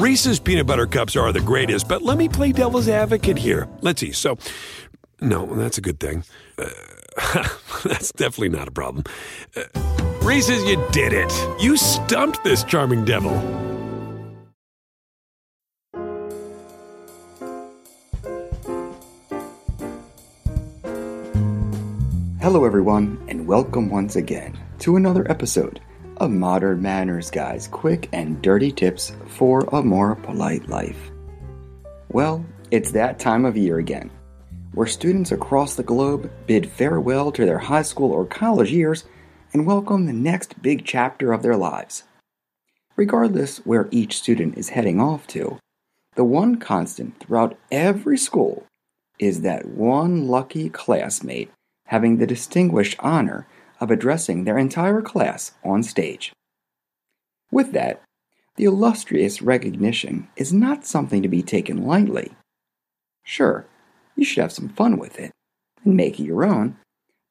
Reese's peanut butter cups are the greatest, but let me play devil's advocate here. Let's see. So, no, that's a good thing. Uh, that's definitely not a problem. Uh, Reese's, you did it. You stumped this charming devil. Hello, everyone, and welcome once again to another episode of Modern Manners Guy's quick and dirty tips for a more polite life. Well, it's that time of year again, where students across the globe bid farewell to their high school or college years and welcome the next big chapter of their lives. Regardless where each student is heading off to, the one constant throughout every school is that one lucky classmate having the distinguished honor of addressing their entire class on stage. With that, the illustrious recognition is not something to be taken lightly. Sure, you should have some fun with it and make it your own,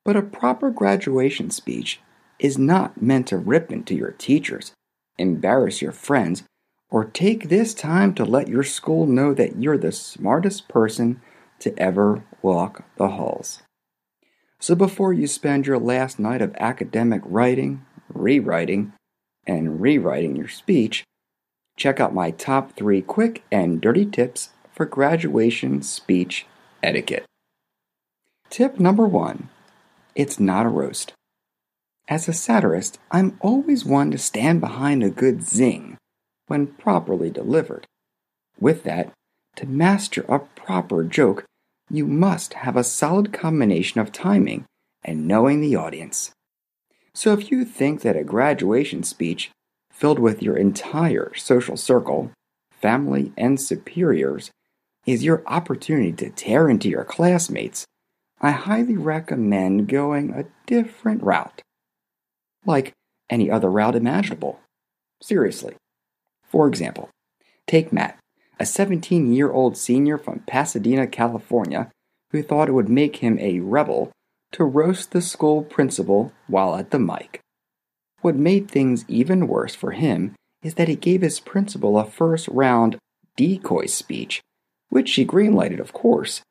but a proper graduation speech is not meant to rip into your teachers, embarrass your friends, or take this time to let your school know that you're the smartest person to ever walk the halls. So before you spend your last night of academic writing, rewriting, and rewriting your speech, check out my top three quick and dirty tips for graduation speech etiquette. Tip number one it's not a roast. As a satirist, I'm always one to stand behind a good zing when properly delivered. With that, to master a proper joke, you must have a solid combination of timing and knowing the audience. So if you think that a graduation speech filled with your entire social circle, family, and superiors is your opportunity to tear into your classmates, I highly recommend going a different route like any other route imaginable. Seriously. For example, take Matt, a 17 year old senior from Pasadena, California, who thought it would make him a rebel to roast the school principal while at the mic. What made things even worse for him is that he gave his principal a first round decoy speech, which she greenlighted, of course,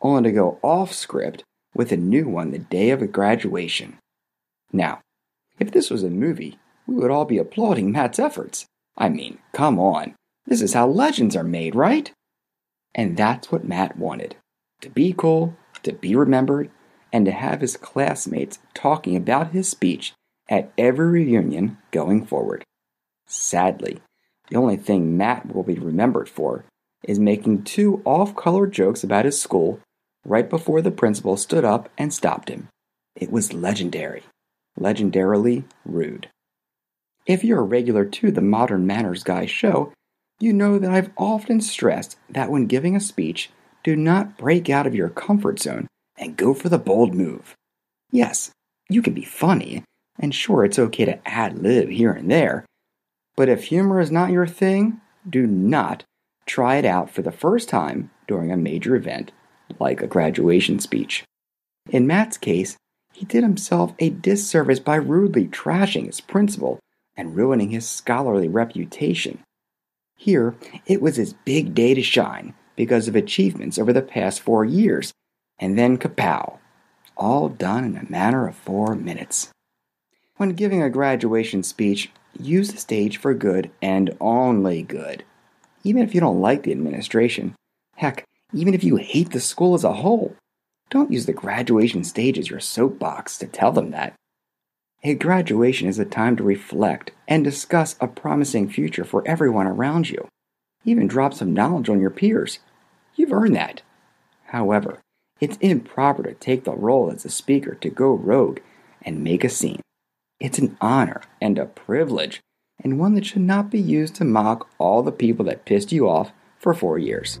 only to go off script with a new one the day of graduation. Now, if this was a movie, we would all be applauding Matt's efforts. I mean, come on. This is how legends are made, right? And that's what Matt wanted to be cool, to be remembered, and to have his classmates talking about his speech at every reunion going forward. Sadly, the only thing Matt will be remembered for is making two off color jokes about his school right before the principal stood up and stopped him. It was legendary legendarily rude. If you're a regular to the Modern Manners Guy show, you know that I've often stressed that when giving a speech, do not break out of your comfort zone and go for the bold move. Yes, you can be funny, and sure, it's okay to ad lib here and there, but if humor is not your thing, do not try it out for the first time during a major event like a graduation speech. In Matt's case, he did himself a disservice by rudely trashing his principal and ruining his scholarly reputation. Here, it was his big day to shine because of achievements over the past four years, and then kapow! All done in a matter of four minutes. When giving a graduation speech, use the stage for good and only good. Even if you don't like the administration, heck, even if you hate the school as a whole, don't use the graduation stage as your soapbox to tell them that. A graduation is a time to reflect and discuss a promising future for everyone around you. Even drop some knowledge on your peers. You've earned that. However, it's improper to take the role as a speaker to go rogue and make a scene. It's an honor and a privilege and one that should not be used to mock all the people that pissed you off for four years.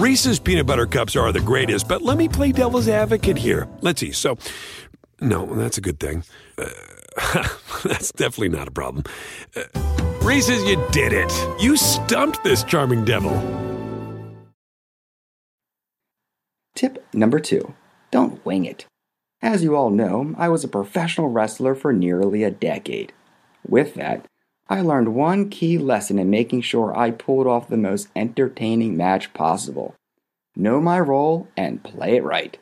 Reese's peanut butter cups are the greatest, but let me play devil's advocate here. Let's see. So, no, that's a good thing. Uh, that's definitely not a problem. Uh, Reese's, you did it. You stumped this charming devil. Tip number two don't wing it. As you all know, I was a professional wrestler for nearly a decade. With that, I learned one key lesson in making sure I pulled off the most entertaining match possible know my role and play it right.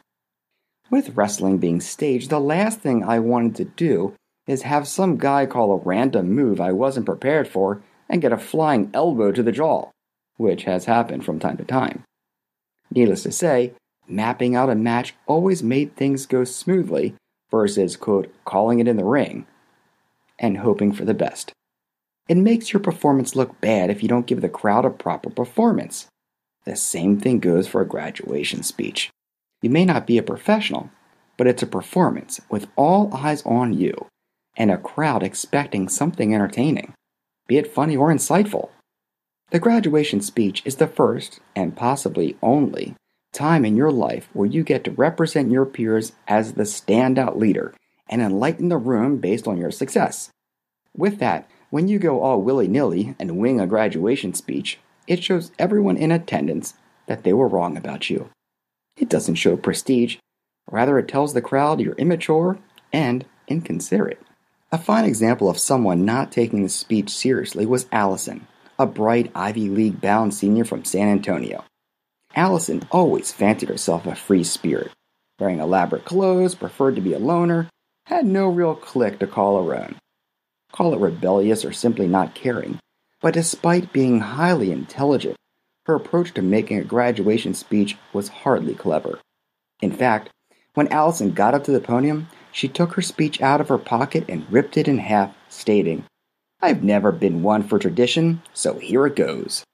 With wrestling being staged, the last thing I wanted to do is have some guy call a random move I wasn't prepared for and get a flying elbow to the jaw, which has happened from time to time. Needless to say, mapping out a match always made things go smoothly versus, quote, calling it in the ring and hoping for the best. It makes your performance look bad if you don't give the crowd a proper performance. The same thing goes for a graduation speech. You may not be a professional, but it's a performance with all eyes on you and a crowd expecting something entertaining, be it funny or insightful. The graduation speech is the first, and possibly only, time in your life where you get to represent your peers as the standout leader and enlighten the room based on your success. With that, when you go all willy nilly and wing a graduation speech, it shows everyone in attendance that they were wrong about you. It doesn't show prestige, rather, it tells the crowd you're immature and inconsiderate. A fine example of someone not taking the speech seriously was Allison, a bright Ivy League bound senior from San Antonio. Allison always fancied herself a free spirit, wearing elaborate clothes, preferred to be a loner, had no real clique to call her own. Call it rebellious or simply not caring, but despite being highly intelligent, her approach to making a graduation speech was hardly clever. In fact, when Allison got up to the podium, she took her speech out of her pocket and ripped it in half, stating, I've never been one for tradition, so here it goes.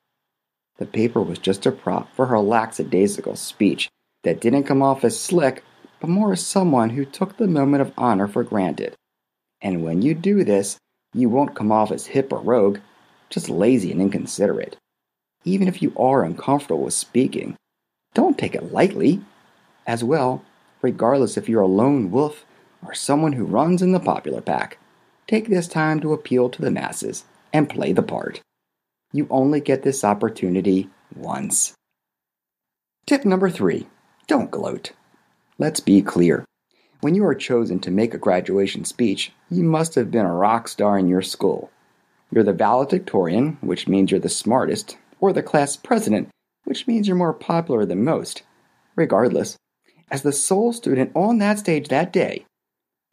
The paper was just a prop for her lackadaisical speech that didn't come off as slick, but more as someone who took the moment of honor for granted. And when you do this, you won't come off as hip or rogue, just lazy and inconsiderate. Even if you are uncomfortable with speaking, don't take it lightly. As well, regardless if you're a lone wolf or someone who runs in the popular pack, take this time to appeal to the masses and play the part. You only get this opportunity once. Tip number three don't gloat. Let's be clear. When you are chosen to make a graduation speech, you must have been a rock star in your school. You're the valedictorian, which means you're the smartest, or the class president, which means you're more popular than most. Regardless, as the sole student on that stage that day,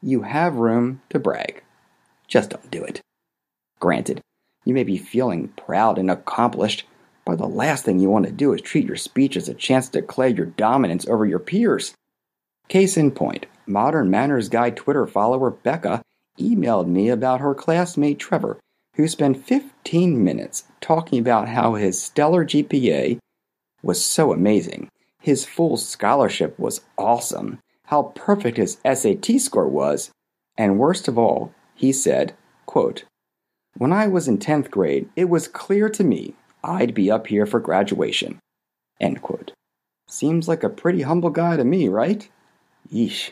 you have room to brag. Just don't do it. Granted, you may be feeling proud and accomplished, but the last thing you want to do is treat your speech as a chance to declare your dominance over your peers. Case in point, Modern Manners Guy Twitter follower Becca emailed me about her classmate Trevor who spent 15 minutes talking about how his stellar GPA was so amazing, his full scholarship was awesome, how perfect his SAT score was, and worst of all, he said, quote, When I was in 10th grade, it was clear to me I'd be up here for graduation. End quote. Seems like a pretty humble guy to me, right? Yeesh.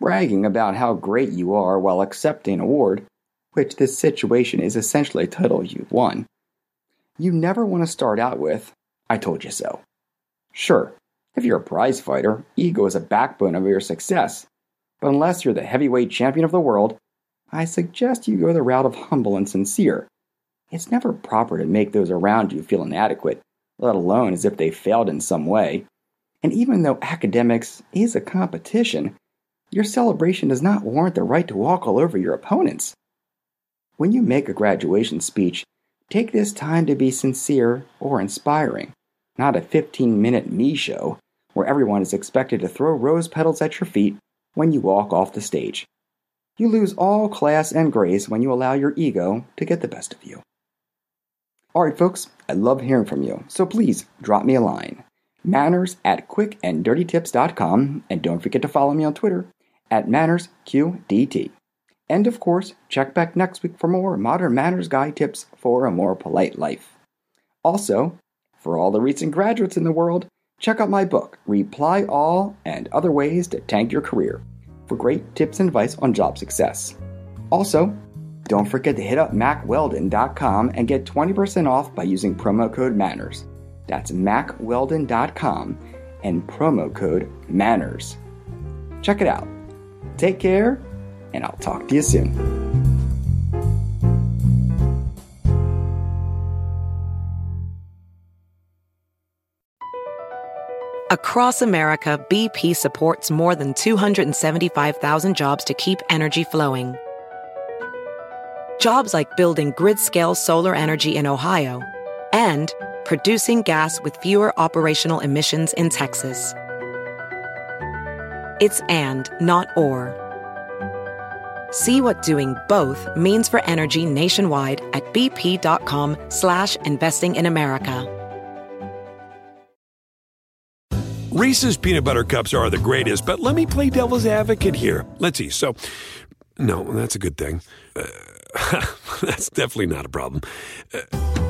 bragging about how great you are while accepting an award, which this situation is essentially a title you've won. You never want to start out with, I told you so. Sure, if you're a prize fighter, ego is a backbone of your success. But unless you're the heavyweight champion of the world, I suggest you go the route of humble and sincere. It's never proper to make those around you feel inadequate, let alone as if they failed in some way. And even though academics is a competition, your celebration does not warrant the right to walk all over your opponents. When you make a graduation speech, take this time to be sincere or inspiring, not a 15 minute me show where everyone is expected to throw rose petals at your feet when you walk off the stage. You lose all class and grace when you allow your ego to get the best of you. Alright, folks, I love hearing from you, so please drop me a line. Manners at quickanddirtytips.com, and don't forget to follow me on Twitter at MannersQDT. And of course, check back next week for more modern manners guide tips for a more polite life. Also, for all the recent graduates in the world, check out my book, Reply All and Other Ways to Tank Your Career, for great tips and advice on job success. Also, don't forget to hit up mackweldon.com and get 20% off by using promo code MANNERS. That's mackweldon.com and promo code MANNERS. Check it out. Take care, and I'll talk to you soon. Across America, BP supports more than 275,000 jobs to keep energy flowing. Jobs like building grid scale solar energy in Ohio and producing gas with fewer operational emissions in Texas. It's and, not or. See what doing both means for energy nationwide at bp.com slash investing in America. Reese's peanut butter cups are the greatest, but let me play devil's advocate here. Let's see. So, no, that's a good thing. Uh, that's definitely not a problem. Uh,